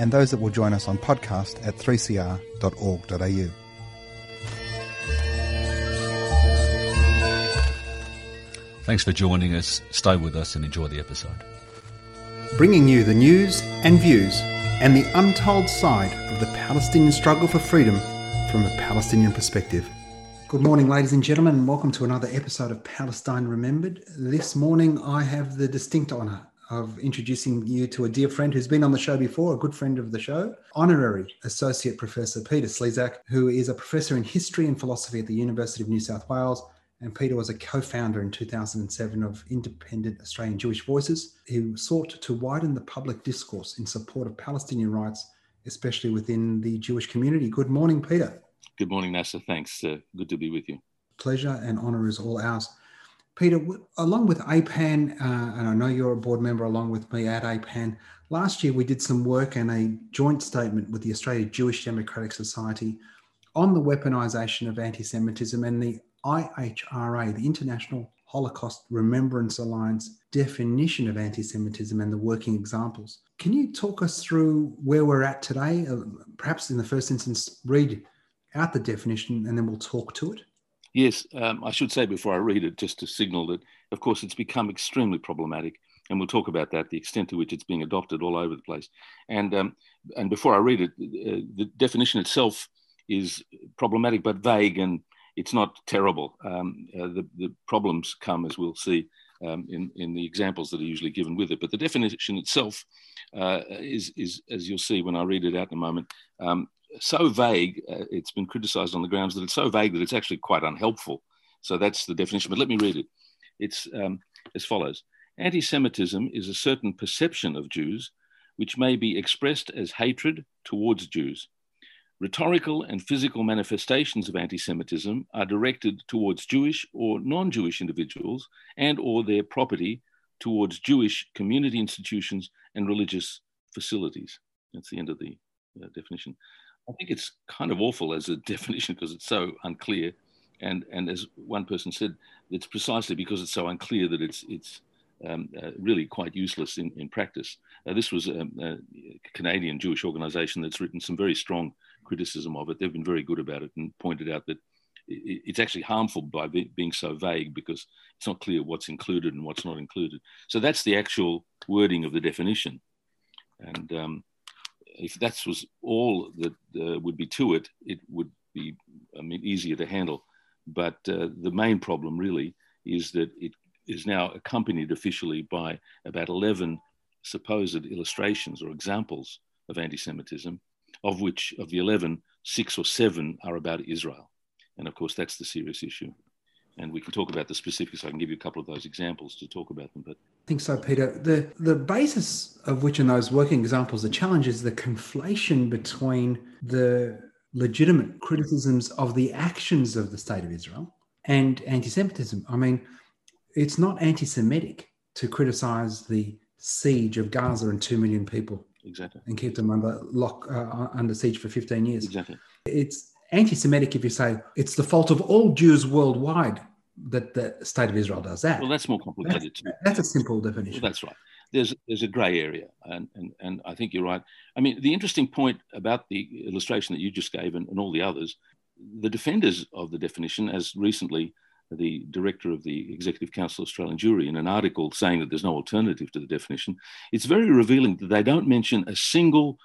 and those that will join us on podcast at 3cr.org.au. Thanks for joining us. Stay with us and enjoy the episode. Bringing you the news and views and the untold side of the Palestinian struggle for freedom from a Palestinian perspective. Good morning, ladies and gentlemen, and welcome to another episode of Palestine Remembered. This morning, I have the distinct honour of introducing you to a dear friend who's been on the show before, a good friend of the show, Honorary Associate Professor Peter Slezak, who is a professor in history and philosophy at the University of New South Wales. And Peter was a co founder in 2007 of Independent Australian Jewish Voices, who sought to widen the public discourse in support of Palestinian rights, especially within the Jewish community. Good morning, Peter. Good morning, Nasser. Thanks. Uh, good to be with you. Pleasure and honour is all ours. Peter, along with APAN, uh, and I know you're a board member along with me at APAN, last year we did some work and a joint statement with the Australia Jewish Democratic Society on the weaponisation of anti Semitism and the IHRA, the International Holocaust Remembrance Alliance definition of anti Semitism and the working examples. Can you talk us through where we're at today? Uh, perhaps in the first instance, read out the definition and then we'll talk to it? Yes, um, I should say before I read it, just to signal that, of course, it's become extremely problematic. And we'll talk about that, the extent to which it's being adopted all over the place. And, um, and before I read it, uh, the definition itself is problematic but vague and it's not terrible. Um, uh, the, the problems come, as we'll see, um, in, in the examples that are usually given with it. But the definition itself uh, is, is, as you'll see when I read it out in a moment, um, so vague, uh, it's been criticized on the grounds that it's so vague that it's actually quite unhelpful. So that's the definition. But let me read it. It's um, as follows Anti Semitism is a certain perception of Jews which may be expressed as hatred towards Jews. Rhetorical and physical manifestations of anti-Semitism are directed towards Jewish or non-Jewish individuals and or their property towards Jewish community institutions and religious facilities. That's the end of the uh, definition. I think it's kind of awful as a definition because it's so unclear. And, and as one person said, it's precisely because it's so unclear that it's, it's um, uh, really quite useless in, in practice. Uh, this was a, a, Canadian Jewish organization that's written some very strong criticism of it. They've been very good about it and pointed out that it, it's actually harmful by be, being so vague because it's not clear what's included and what's not included. So that's the actual wording of the definition. And um, if that was all that uh, would be to it, it would be, I mean, easier to handle. But uh, the main problem really is that it is now accompanied officially by about 11 supposed illustrations or examples of anti Semitism, of which, of the 11, six or seven are about Israel. And of course, that's the serious issue. And we can talk about the specifics. I can give you a couple of those examples to talk about them. But I think so, Peter. The the basis of which in those working examples, the challenge is the conflation between the legitimate criticisms of the actions of the state of Israel and anti-Semitism. I mean, it's not anti-Semitic to criticize the siege of Gaza and two million people, exactly, and keep them under lock uh, under siege for fifteen years. Exactly, it's anti-Semitic if you say it's the fault of all Jews worldwide that the state of Israel does that. Well, that's more complicated. That's, that's a simple definition. Well, that's right. There's there's a grey area, and, and and I think you're right. I mean, the interesting point about the illustration that you just gave and, and all the others, the defenders of the definition, as recently the director of the Executive Council Australian Jewry, in an article saying that there's no alternative to the definition, it's very revealing that they don't mention a single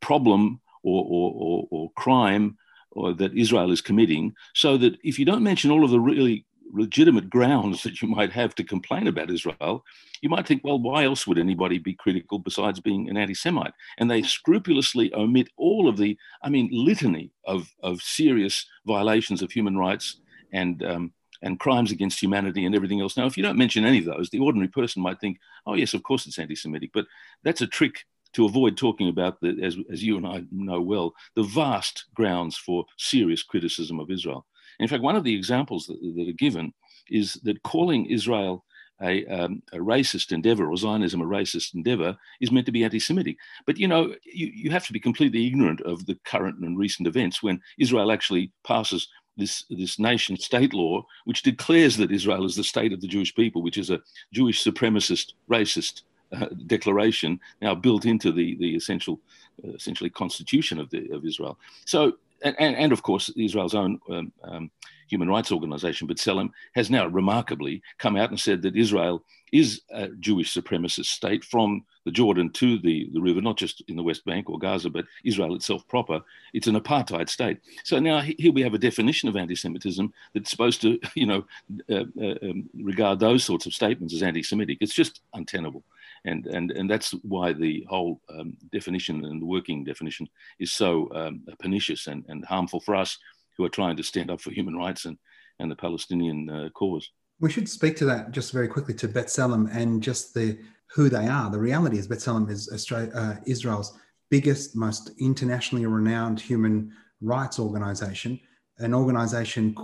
problem or, or, or, or crime or that Israel is committing, so that if you don't mention all of the really legitimate grounds that you might have to complain about Israel, you might think, well, why else would anybody be critical besides being an anti Semite? And they scrupulously omit all of the, I mean, litany of, of serious violations of human rights and um, and crimes against humanity and everything else. Now, if you don't mention any of those, the ordinary person might think, oh, yes, of course it's anti Semitic. But that's a trick to avoid talking about the, as, as you and I know well, the vast grounds for serious criticism of Israel. In fact, one of the examples that, that are given is that calling Israel a, um, a, racist endeavor or Zionism a racist endeavor is meant to be anti Semitic. But you know, you, you have to be completely ignorant of the current and recent events when Israel actually passes this, this nation state law, which declares that Israel is the state of the Jewish people, which is a Jewish supremacist, racist uh, declaration now built into the, the essential, uh, essentially constitution of, the, of Israel. So and, and, of course, Israel's own um, um, human rights organization, B'Tselem, has now remarkably come out and said that Israel is a Jewish supremacist state from the Jordan to the, the river, not just in the West Bank or Gaza, but Israel itself proper. It's an apartheid state. So now here we have a definition of anti-Semitism that's supposed to, you know, uh, uh, um, regard those sorts of statements as anti-Semitic. It's just untenable and and and that's why the whole um, definition and the working definition is so um, pernicious and, and harmful for us who are trying to stand up for human rights and and the Palestinian uh, cause. We should speak to that just very quickly to B'Tselem and just the who they are. The reality is B'Tselem is Australia, uh, Israel's biggest, most internationally renowned human rights organization, an organization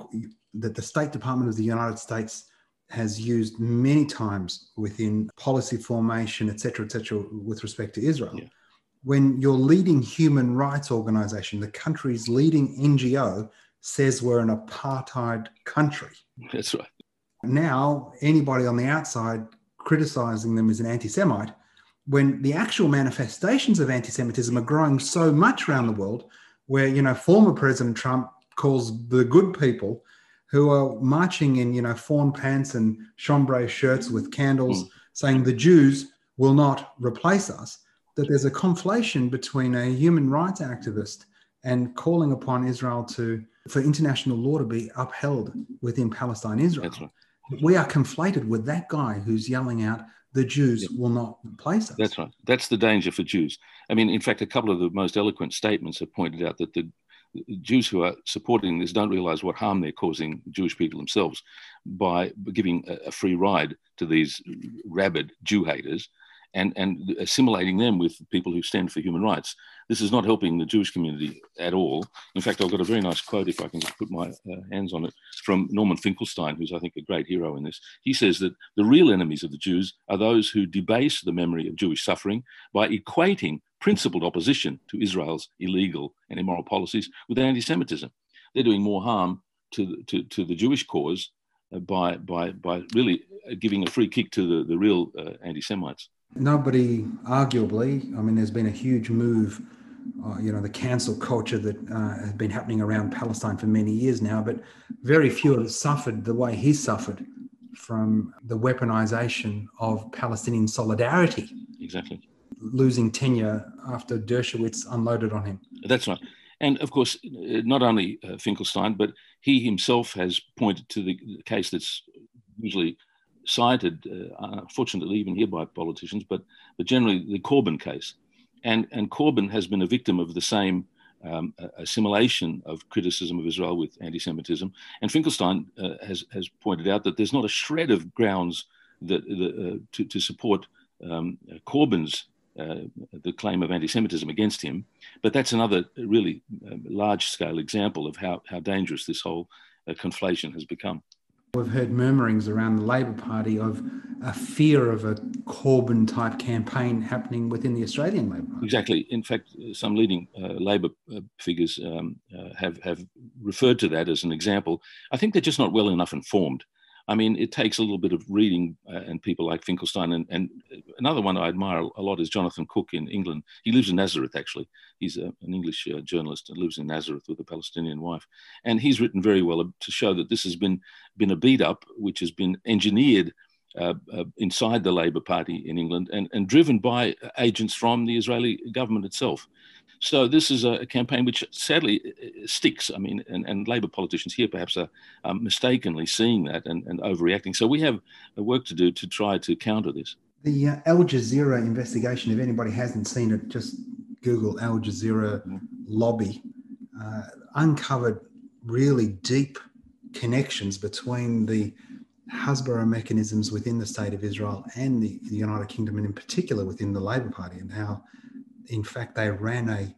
that the State Department of the United States has used many times within policy formation, et cetera, et cetera, with respect to Israel. Yeah. When your leading human rights organization, the country's leading NGO, says we're an apartheid country. That's right. Now, anybody on the outside criticizing them as an anti Semite, when the actual manifestations of anti Semitism are growing so much around the world, where, you know, former President Trump calls the good people who are marching in, you know, fawn pants and chambray shirts with candles, mm. saying the Jews will not replace us. That there's a conflation between a human rights activist and calling upon Israel to for international law to be upheld within Palestine Israel. Right. We are conflated with that guy who's yelling out, the Jews will not replace us. That's right. That's the danger for Jews. I mean, in fact, a couple of the most eloquent statements have pointed out that the Jews who are supporting this don't realize what harm they're causing Jewish people themselves by giving a, free ride to these rabid Jew haters and, and assimilating them with people who stand for human rights. This is not helping the Jewish community at all. In fact, I've got a very nice quote, if I can put my uh, hands on it, from Norman Finkelstein, who's, I think, a great hero in this. He says that the real enemies of the Jews are those who debase the memory of Jewish suffering by equating principled opposition to Israel's illegal and immoral policies with anti Semitism. They're doing more harm to, to, to the Jewish cause uh, by, by, by really giving a free kick to the, the real uh, anti Semites. Nobody, arguably, I mean, there's been a huge move, uh, you know, the cancel culture that uh, has been happening around Palestine for many years now, but very few have suffered the way he suffered from the weaponization of Palestinian solidarity. Exactly losing tenure after Dershowitz unloaded on him. That's right. And of course, not only uh, Finkelstein, but he himself has pointed to the case that's usually cited, uh, unfortunately, even here by politicians, but, but generally the Corbyn case. And, and Corbyn has been a victim of the same um, assimilation of criticism of Israel with anti Semitism. And Finkelstein uh, has, has pointed out that there's not a shred of grounds that, uh, to, to support um, Corbyn's uh, the claim of anti-Semitism against him. But that's another really uh, large-scale example of how, how dangerous this whole uh, conflation has become. We've heard murmurings around the Labor Party of a fear of a Corbyn type campaign happening within the Australian Labor Party. Exactly. In fact, some leading uh, Labor uh, figures um, uh, have, have referred to that as an example. I think they're just not well enough informed. I mean, it takes a little bit of reading, uh, and people like Finkelstein. And, and, another one I admire a lot is Jonathan Cook in England. He lives in Nazareth, actually. He's a, an English uh, journalist and lives in Nazareth with a Palestinian wife. And he's written very well to show that this has been, been a beat up, which has been engineered uh, uh, inside the Labour Party in England and, and driven by agents from the Israeli government itself. So this is a campaign which sadly sticks. I mean, and, and Labor politicians here perhaps are um, mistakenly seeing that and, and overreacting. So we have work to do to try to counter this. The uh, Al Jazeera investigation, if anybody hasn't seen it, just Google Al Jazeera lobby, uh, uncovered really deep connections between the Hasbara mechanisms within the state of Israel and the, the United Kingdom, and in particular within the Labour Party, and how in fact, they ran a,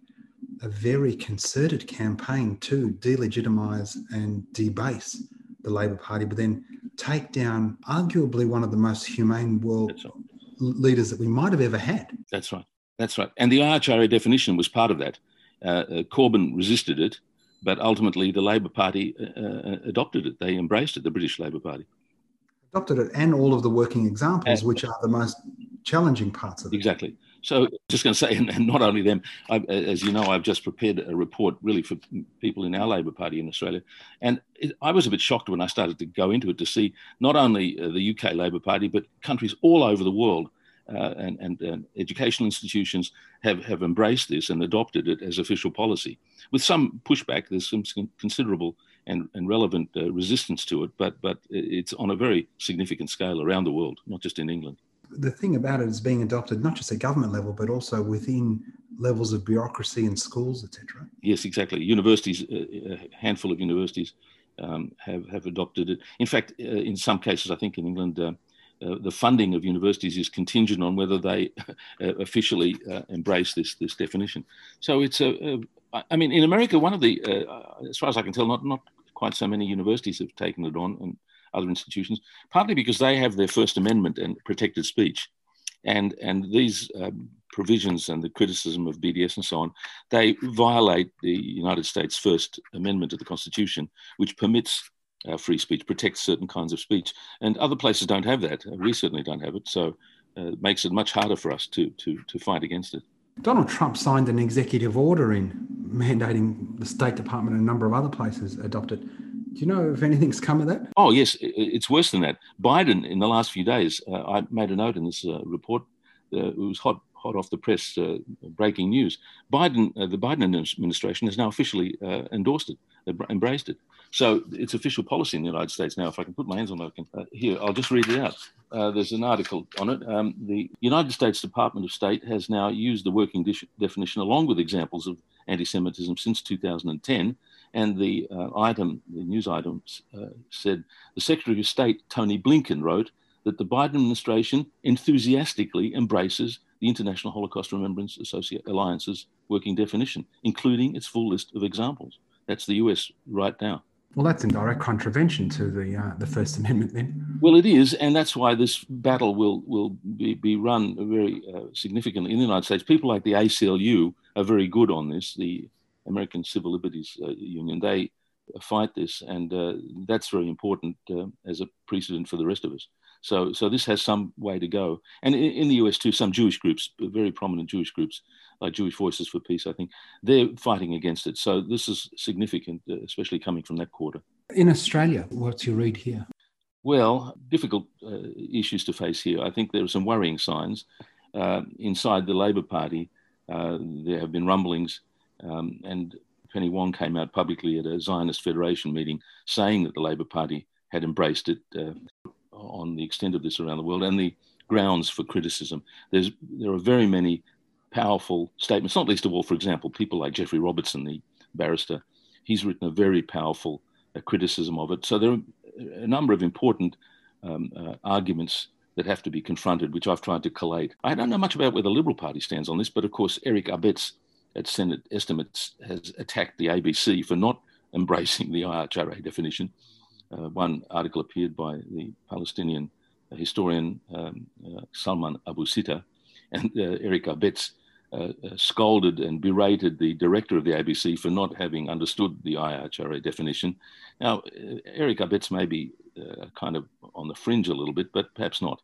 a very concerted campaign to delegitimise and debase the Labor Party, but then take down arguably one of the most humane world. Leaders that we might have ever had. That's right. That's right. And the IHRA definition was part of that. Uh, uh, Corbyn resisted it, but ultimately the Labor Party uh, uh, adopted it. They embraced it, the British Labor Party. Adopted it, and all of the working examples, which are the most challenging parts of it. Exactly. So, just going to say, and not only them, I, as you know, I've just prepared a report really for people in our Labor Party in Australia. And it, I was a bit shocked when I started to go into it to see not only uh, the UK Labor Party, but countries all over the world uh, and, and, and, educational institutions have, have embraced this and adopted it as official policy. With some pushback, there's some considerable and, and relevant uh, resistance to it, but, but it's on a very significant scale around the world, not just in England the thing about it is being adopted not just at government level, but also within levels of bureaucracy and schools, etc. Yes, exactly. Universities, uh, a handful of universities um, have have adopted it. In fact, uh, in some cases, I think in England. Uh, uh the funding of universities is contingent on whether they uh, officially uh, embrace this this definition. So it's a, a, I mean, in America, one of the, as far as I can tell, not not quite so many universities have taken it on, and other institutions, partly because they have their First Amendment and protected speech. And, and these um, provisions and the criticism of BDS and so on, they violate the United States First Amendment to the Constitution, which permits uh, free speech, protects certain kinds of speech. And other places don't have that. We certainly don't have it. So uh, it makes it much harder for us to, to, to fight against it. Donald Trump signed an executive order in mandating the State Department and a number of other places adopt it. Do you know if anything's come of that? Oh, yes, it's worse than that. Biden, in the last few days, uh, I made a note in this uh, report. Uh, it was hot, hot off the press, uh, breaking news. Biden, uh, the Biden administration has now officially uh, endorsed it, embraced it. So it's official policy in the United States now. If I can put my hands on it, I can, here, I'll just read it out. there's an article on it. Um, the United States Department of State has now used the working de- definition along with examples of anti-Semitism since 2010 and the uh, item, the news item uh, said the Secretary of State, Tony Blinken, wrote that the Biden administration enthusiastically embraces the International Holocaust Remembrance Associate Alliance's working definition, including its full list of examples. That's the US right now. Well, that's in direct contravention to the uh, the First Amendment, then. Well, it is, and that's why this battle will will be, be run very uh, significantly in the United States. People like the ACLU are very good on this. The American Civil Liberties uh, Union. They fight this, and uh, that's very important uh, as a precedent for the rest of us. So, so this has some way to go. And in, in, the US too, some Jewish groups, very prominent Jewish groups, like Jewish Voices for Peace, I think, they're fighting against it. So this is significant, uh, especially coming from that quarter. In Australia, what's your read here? Well, difficult uh, issues to face here. I think there are some worrying signs. Uh, inside the Labor Party, there have been rumblings um, and Penny Wong came out publicly at a Zionist Federation meeting saying that the Labor Party had embraced it uh, on the extent of this around the world and the grounds for criticism. There's, there are very many powerful statements, not least of all, for example, people like Geoffrey Robertson, the barrister. He's written a very powerful uh, criticism of it. So there are a number of important um, uh, arguments that have to be confronted, which I've tried to collate. I don't know much about where the Liberal Party stands on this, but of course, Eric Abetz at Senate estimates has attacked the ABC for not embracing the IHRA definition. Uh, one article appeared by the Palestinian historian um, uh, Salman Abu Sitta, and uh, Eric Abetz uh, uh, scolded and berated the director of the ABC for not having understood the IHRA definition. Now, uh, Eric Abetz may be kind of on the fringe a little bit, but perhaps not.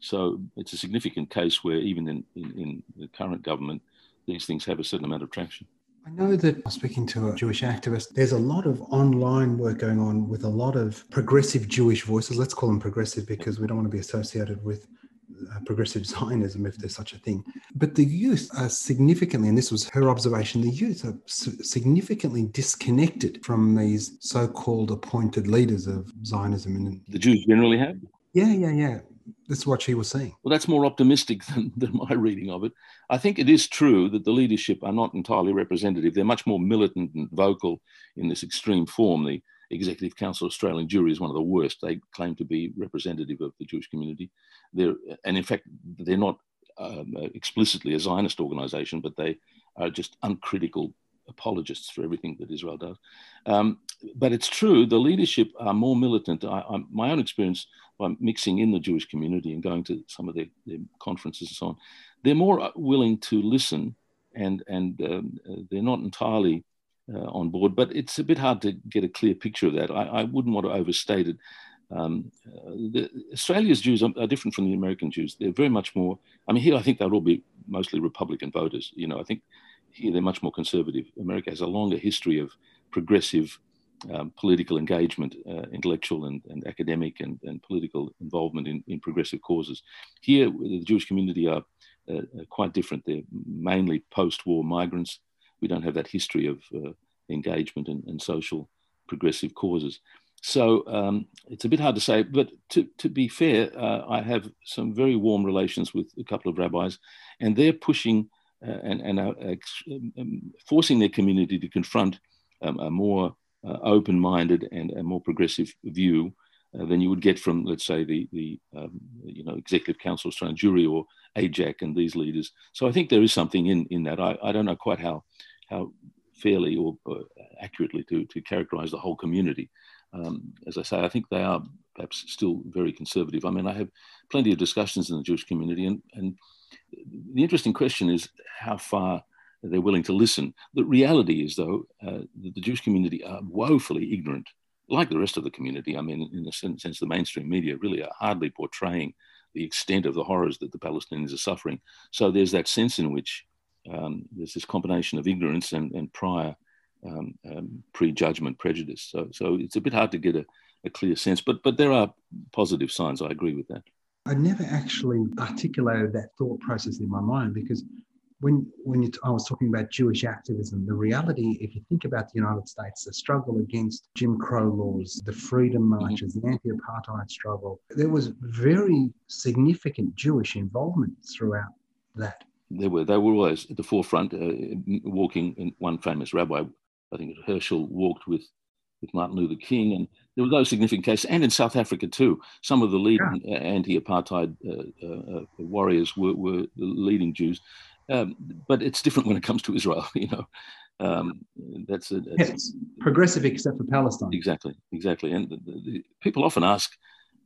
So it's a significant case where even in, in, in the current government, these things have a certain amount of traction. I know that speaking to a Jewish activist, there's a lot of online work going on with a lot of progressive Jewish voices. Let's call them progressive because we don't want to be associated with uh, progressive Zionism, if there's such a thing. But the youth are significantly, and this was her observation, the youth are significantly disconnected from these so called appointed leaders of Zionism. And the Jews generally have? Yeah, yeah, yeah. That's what she was saying. Well, that's more optimistic than, than my reading of it. I think it is true that the leadership are not entirely representative. They're much more militant and vocal in this extreme form. The Executive Council Australian Jewry is one of the worst. They claim to be representative of the Jewish community. They're, and in fact, they're not um, explicitly a Zionist organization, but they are just uncritical apologists for everything that Israel does. Um, but it's true, the leadership are more militant. I, I, my own experience by mixing in the Jewish community and going to some of their, their conferences and so on, they're more willing to listen and, and um, they're not entirely uh, on board. But it's a bit hard to get a clear picture of that. I, I wouldn't want to overstate it. Um, uh, the, Australia's Jews are, are, different from the American Jews. They're very much more. I mean, here I think they'll all be mostly Republican voters. You know, I think here they're much more conservative. America has a longer history of progressive um, political engagement, uh, intellectual and, and academic and, and political involvement in, in progressive causes. Here, the Jewish community are uh, quite different. They're mainly post-war migrants. We don't have that history of uh, engagement and, and, social progressive causes. So um, it's a bit hard to say, but to, to be fair, uh, I have some very warm relations with a couple of rabbis, and they're pushing uh, and, and um, um, forcing their community to confront um, a more uh, open-minded and a more progressive view uh, than you would get from, let's say, the, the um, you know, Executive Council Australian Jewry or AIJAC and these leaders. So I think there is something in, in that. I, I don't know quite how, how fairly or, or accurately to, to characterize the whole community. Um, as I say, I think they are perhaps still very conservative. I mean, I have plenty of discussions in the Jewish community, and, and the interesting question is how far they're willing to listen. The reality is, though, uh, that the Jewish community are woefully ignorant, like the rest of the community. I mean, in a sense, the mainstream media really are hardly portraying the extent of the horrors that the Palestinians are suffering. So there's that sense in which um, there's this combination of ignorance and, and prior um, um, prejudgment, prejudice. So, so it's a bit hard to get a, a clear sense, but but there are positive signs. I agree with that. I never actually articulated that thought process in my mind because when when you, I was talking about Jewish activism, the reality, if you think about the United States, the struggle against Jim Crow laws, the freedom mm-hmm. marches, the anti-apartheid struggle, there was very significant Jewish involvement throughout that. They were they were always at the forefront, uh, walking. In one famous rabbi, I think Heschel, walked with with Martin Luther King, and there were those significant cases, and in South Africa too. Some of the leading yeah. anti-apartheid uh, uh, uh, warriors were, were the leading Jews, um, but it's different when it comes to Israel. You know, um, that's, a, that's yes, progressive except for Palestine. Exactly, exactly. And the, the, people often ask.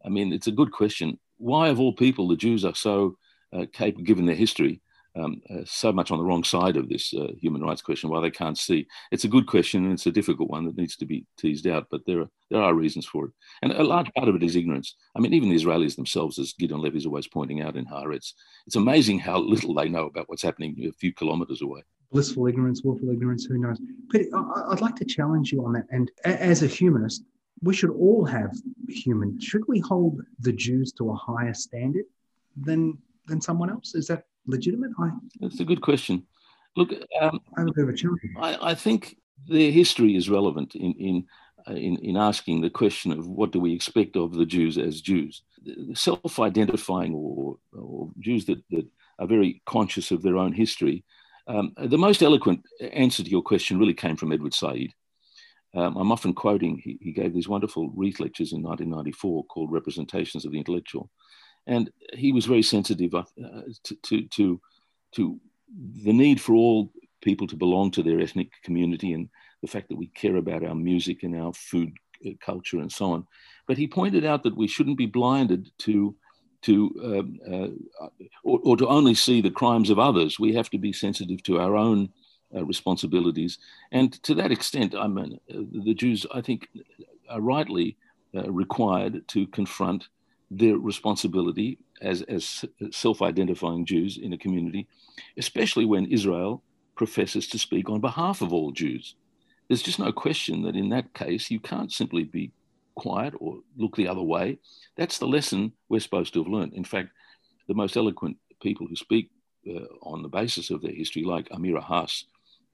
I mean, it's a good question. Why, of all people, the Jews are so uh, capable, given their history, um, uh, so much on the wrong side of this uh, human rights question, why they can't see. It's a good question and it's a difficult one that needs to be teased out, but there are, there are reasons for it. And a large part of it is ignorance. I mean, even the Israelis themselves, as Gideon Levy is always pointing out in Haaretz, it's amazing how little they know about what's happening a few kilometres away. Blissful ignorance, willful ignorance, who knows? But I'd like to challenge you on that. And as a humanist, we should all have human. Should we hold the Jews to a higher standard than than someone else? Is that legitimate? I, That's a good question. Look, um, I, I, I, think their history is relevant in, in, uh, in, in, asking the question of what do we expect of the Jews as Jews. Self identifying or, or Jews that, that are very conscious of their own history. Um, the most eloquent answer to your question really came from Edward Said. Um, I'm often quoting, he, he, gave these wonderful Reith lectures in 1994 called Representations of the Intellectual and he was very sensitive uh, to, to, to, to the need for all people to belong to their ethnic community and the fact that we care about our music and our food uh, culture and so on. But he pointed out that we shouldn't be blinded to to um, uh, or, or, to only see the crimes of others. We have to be sensitive to our own uh, responsibilities, and to that extent, I mean, uh, the Jews, I think, are rightly uh, required to confront their responsibility as, as self identifying Jews in a community, especially when Israel professes to speak on behalf of all Jews. There's just no question that in that case, you can't simply be quiet or look the other way. That's the lesson we're supposed to have learned. In fact, the most eloquent people who speak uh, on the basis of their history, like Amira Hass,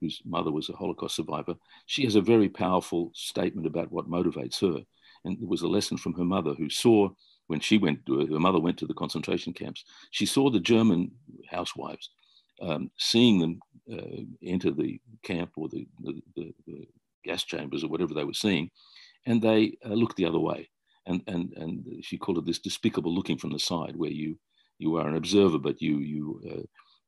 whose mother was a Holocaust survivor, she has a very powerful statement about what motivates her. And it was a lesson from her mother who saw when she went, her mother went to the concentration camps, she saw the German housewives, um, seeing them uh, enter the camp or the, the, the, the, gas chambers or whatever they were seeing, and they uh, looked the other way. And, and, and she called it this despicable looking from the side, where you, you are an observer, but you you uh,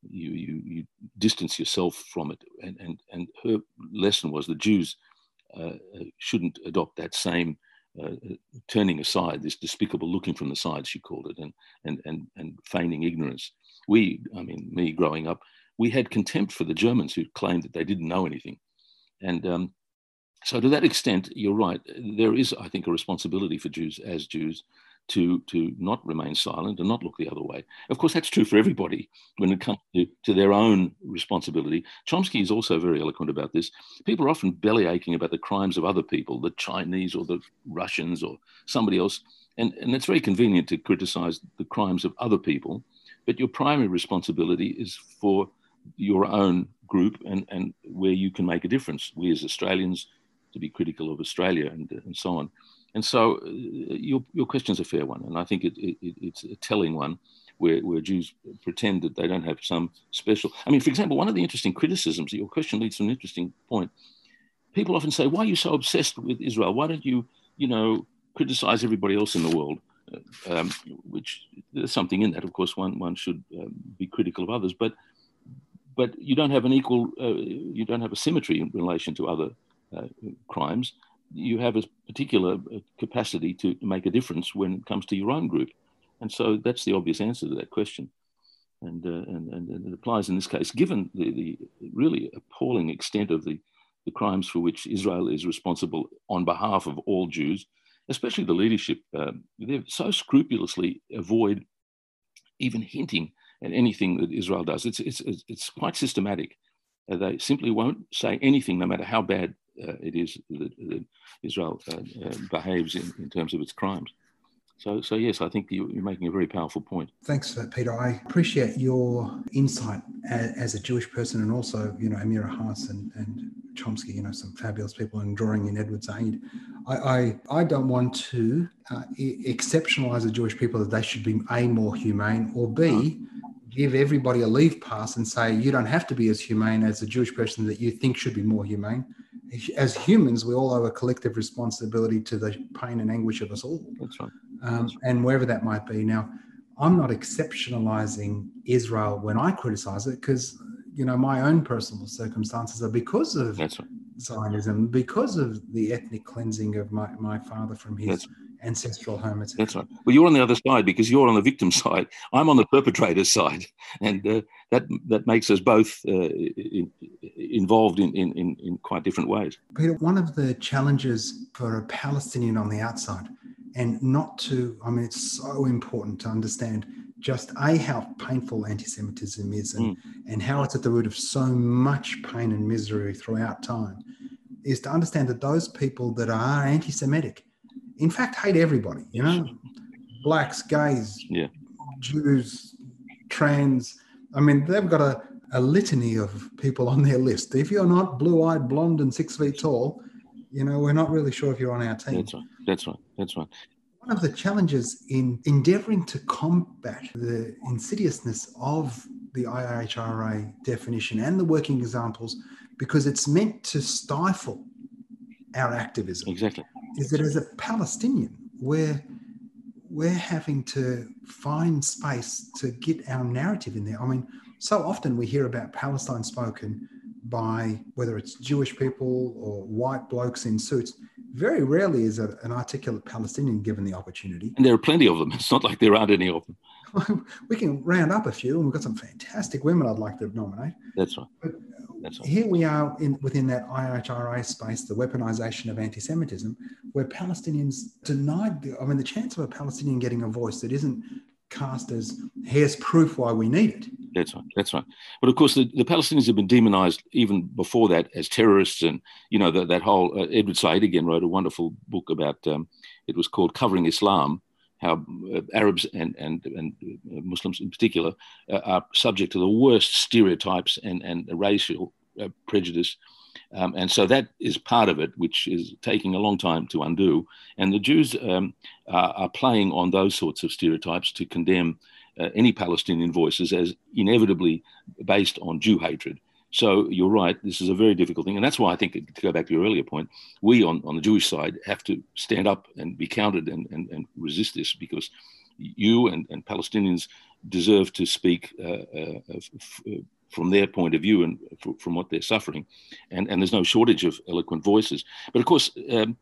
you, you you distance yourself from it. And and and her lesson was the Jews uh, uh shouldn't adopt that same uh, turning aside, this despicable looking from the side, she called it, and and and and feigning ignorance. We, I mean, me growing up, we had contempt for the Germans who claimed that they didn't know anything, and um, so to that extent, you're right. There is, I think, a responsibility for Jews as Jews to, to not remain silent and not look the other way. Of course, that's true for everybody when it comes to, to their own responsibility. Chomsky is also very eloquent about this. People are often belly aching about the crimes of other people, the Chinese or the Russians or somebody else. And, and it's very convenient to criticize the crimes of other people, but your primary responsibility is for your own group and, and where you can make a difference. We as Australians, to be critical of Australia and, and so on. And so uh, your, your question is a fair one, and I think it, it, it's a telling one where, where Jews pretend that they don't have some special. I mean, for example, one of the interesting criticisms, that your question leads to an interesting point. People often say, why are you so obsessed with Israel? Why don't you, you know, criticize everybody else in the world? Uh, um, which there's something in that. Of course, one, one should um, be critical of others, but but you don't have an equal, uh, you don't have a symmetry in relation to other uh, crimes you have a particular uh, capacity to make a difference when it comes to your own group. And so that's the obvious answer to that question. And, uh, and, and it applies in this case, given the, the really appalling extent of the, the crimes for which Israel is responsible on behalf of all Jews, especially the leadership. Uh, they so scrupulously avoid even hinting at anything that Israel does. It's, it's, it's quite systematic. Uh, they simply won't say anything, no matter how bad uh, it is that, that Israel uh, uh, behaves in, in terms of its crimes. So, so yes, I think you're making a very powerful point. Thanks, Peter. I appreciate your insight as, as a Jewish person, and also, you know, Amira Hass and, and Chomsky. You know, some fabulous people, and drawing in Edward Said. I, I, I don't want to uh, exceptionalize the Jewish people that they should be a more humane, or b give everybody a leave pass and say you don't have to be as humane as the Jewish person that you think should be more humane as humans, we all owe a collective responsibility to the pain and anguish of us all. That's right. Um, That's right. And wherever that might be. Now, I'm not exceptionalizing Israel when I criticize it because, you know, my own personal circumstances are because of right. Zionism, because of the ethnic cleansing of my, my father from his ancestral home. Etc. That's right. Well, you're on the other side because you're on the victim side. I'm on the perpetrator's side, and uh, that that makes us both uh, in, involved in, in, in quite different ways. Peter, one of the challenges for a Palestinian on the outside, and not to, I mean, it's so important to understand just a how painful anti-Semitism is, and, mm. and how it's at the root of so much pain and misery throughout time, is to understand that those people that are anti-Semitic in fact, hate everybody, you know, blacks, gays, yeah. Jews, trans. I mean, they've got a, a litany of people on their list. If you're not blue eyed, blonde, and six feet tall, you know, we're not really sure if you're on our team. That's right. That's right. That's right. One of the challenges in endeavoring to combat the insidiousness of the IHRA definition and the working examples, because it's meant to stifle our activism. Exactly is that as a Palestinian, we're we're having to find space to get our narrative in there. I mean, so often we hear about Palestine spoken by whether it's Jewish people or white blokes in suits. Very rarely is a, an articulate Palestinian given the opportunity. And there are plenty of them. It's not like there aren't any of them. we can round up a few, and we've got some fantastic women I'd like to nominate. That's right. But here we are in, within that IHRA space, the weaponization of anti Semitism, where Palestinians denied, the, I mean, the chance of a Palestinian getting a voice that isn't cast as here's proof why we need it. That's right. That's right. But of course, the, the Palestinians have been demonized even before that as terrorists. And, you know, the, that whole uh, Edward Said again wrote a wonderful book about um, it was called Covering Islam how uh, Arabs and, and, and uh, Muslims in particular uh, are subject to the worst stereotypes and, and racial prejudice. Um, and so that is part of it, which is taking a long time to undo. And the Jews um, are, are, playing on those sorts of stereotypes to condemn uh, any Palestinian voices as inevitably based on Jew hatred. So you're right, this is a very difficult thing. And that's why I think, to go back to your earlier point, we on, on the Jewish side have to stand up and be counted and, and, and resist this because you and, and Palestinians deserve to speak uh, uh, f- from their point of view and f- from what they're suffering. And, and there's no shortage of eloquent voices. But of course, um,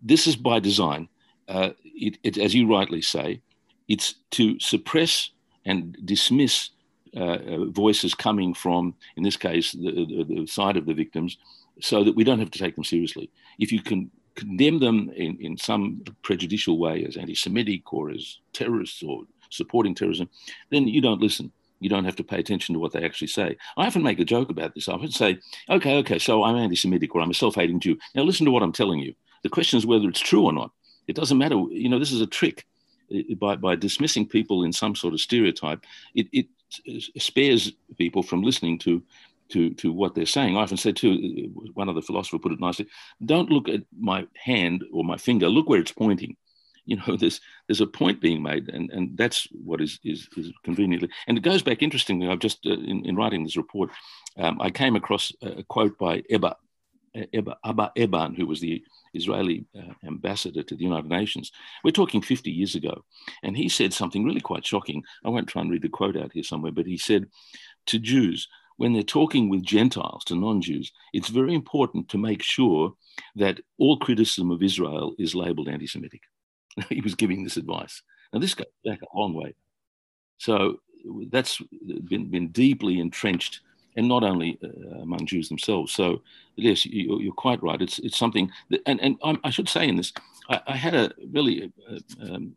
this is by design. Uh, it, it, as you rightly say, it's to suppress and dismiss uh, uh, Uh, uh, voices coming from, in this case, the, the, the, side of the victims, so that we don't have to take them seriously. If you can condemn them in, in some prejudicial way as anti Semitic or as terrorists or supporting terrorism, then you don't listen. You don't have to pay attention to what they actually say. I often make a joke about this. I often say, okay, okay, so I'm anti Semitic or I'm a self hating Jew. Now listen to what I'm telling you. The question is whether it's true or not. It doesn't matter. You know, this is a trick. Uh, by, by dismissing people in some sort of stereotype, it, it spares people from listening to to to what they're saying. I often say too, one of the philosophers put it nicely: "Don't look at my hand or my finger. Look where it's pointing." You know, there's there's a point being made, and, and that's what is, is is conveniently. And it goes back interestingly. I've just uh, in, in writing this report, um, I came across a quote by Eber Abba Eban, who was the Israeli uh, ambassador to the United Nations. We're talking 50 years ago. And he said something really quite shocking. I won't try and read the quote out here somewhere, but he said to Jews, when they're talking with Gentiles, to non Jews, it's very important to make sure that all criticism of Israel is labeled anti Semitic. he was giving this advice. Now, this goes back a long way. So that's been, been deeply entrenched and not only uh, among Jews themselves. So yes, you, are quite right. It's it's something, that, and and I should say in this, I, I had a really uh, um,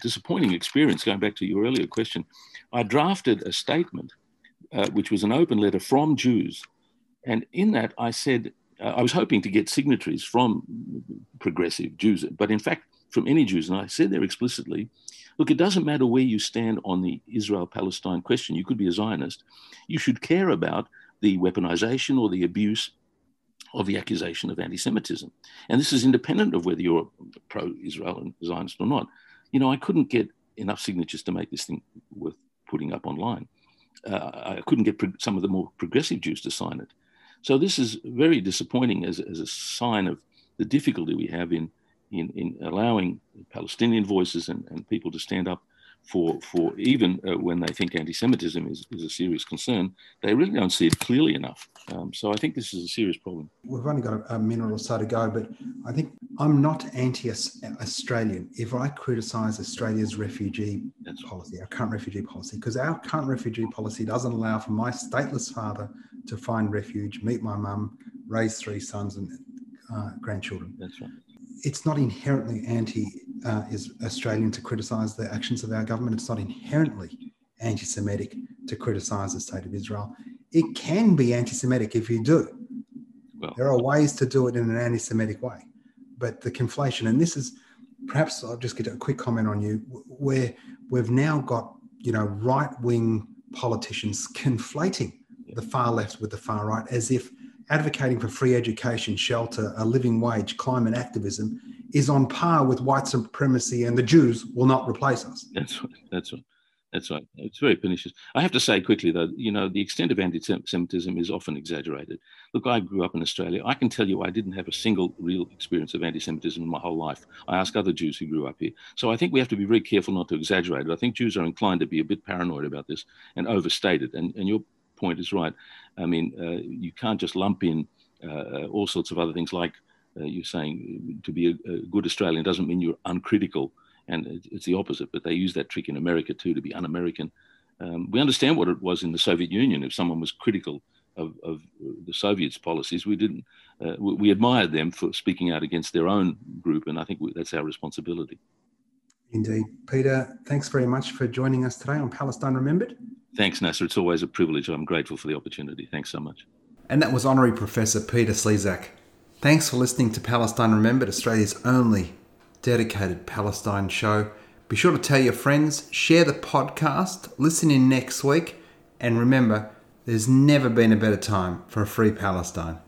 disappointing experience. Going back to your earlier question, I drafted a statement, uh, which was an open letter from Jews, and in that I said uh, I was hoping to get signatories from progressive Jews, but in fact from any Jews, and I said there explicitly Look, it doesn't matter where you stand on the Israel Palestine question. You could be a Zionist. You should care about the weaponization or the abuse of the accusation of anti Semitism. And this is independent of whether you're pro Israel and Zionist or not. You know, I couldn't get enough signatures to make this thing worth putting up online. Uh, I couldn't get some of the more progressive Jews to sign it. So this is very disappointing as, as a sign of the difficulty we have in in, in allowing Palestinian voices and, and people to stand up for, for even uh, when they think anti Semitism is, is a serious concern, they really don't see it clearly enough. Um, so I think this is a serious problem. We've only got a, a minute or so to go, but I think I'm not anti Australian if I criticise Australia's refugee That's policy, our current refugee policy, because our current refugee policy doesn't allow for my stateless father to find refuge, meet my mum, raise three sons and uh, grandchildren. That's right it's not inherently anti uh, is Australian to criticise the actions of our government. It's not inherently anti-Semitic to criticise the state of Israel. It can be anti-Semitic if you do. Well, there are ways to do it in an anti-Semitic way, but the conflation, and this is perhaps I'll just get a quick comment on you, where we've now got you know right-wing politicians conflating the far left with the far right as if advocating for free education, shelter, a living wage, climate activism is on par with white supremacy and the Jews will not replace us. That's right. That's right. That's right. It's very pernicious. I have to say quickly, though, you know, the extent of anti Semitism is often exaggerated. Look, I grew up in Australia. I can tell you I didn't have a single real experience of anti Semitism in my whole life. I ask other Jews who grew up here. So I think we have to be very careful not to exaggerate it. I think Jews are inclined to be a bit paranoid about this and overstate it. And, and your point is right. I mean, uh, you can't just lump in uh, all sorts of other things like uh, you're saying to be a, a, good Australian doesn't mean you're uncritical. And it's the opposite, but they use that trick in America too to be un American. Um, we understand what it was in the Soviet Union. If someone was critical of, of the Soviets' policies, we didn't. Uh, we, we, admired them for speaking out against their own group, and I think we, that's our responsibility. Indeed, Peter. Thanks very much for joining us today on Palestine Remembered. Thanks, Nasser. It's always a privilege. I'm grateful for the opportunity. Thanks so much. And that was Honorary Professor Peter Slezak. Thanks for listening to Palestine Remembered, Australia's only dedicated Palestine show. Be sure to tell your friends, share the podcast, listen in next week, and remember, there's never been a better time for a free Palestine.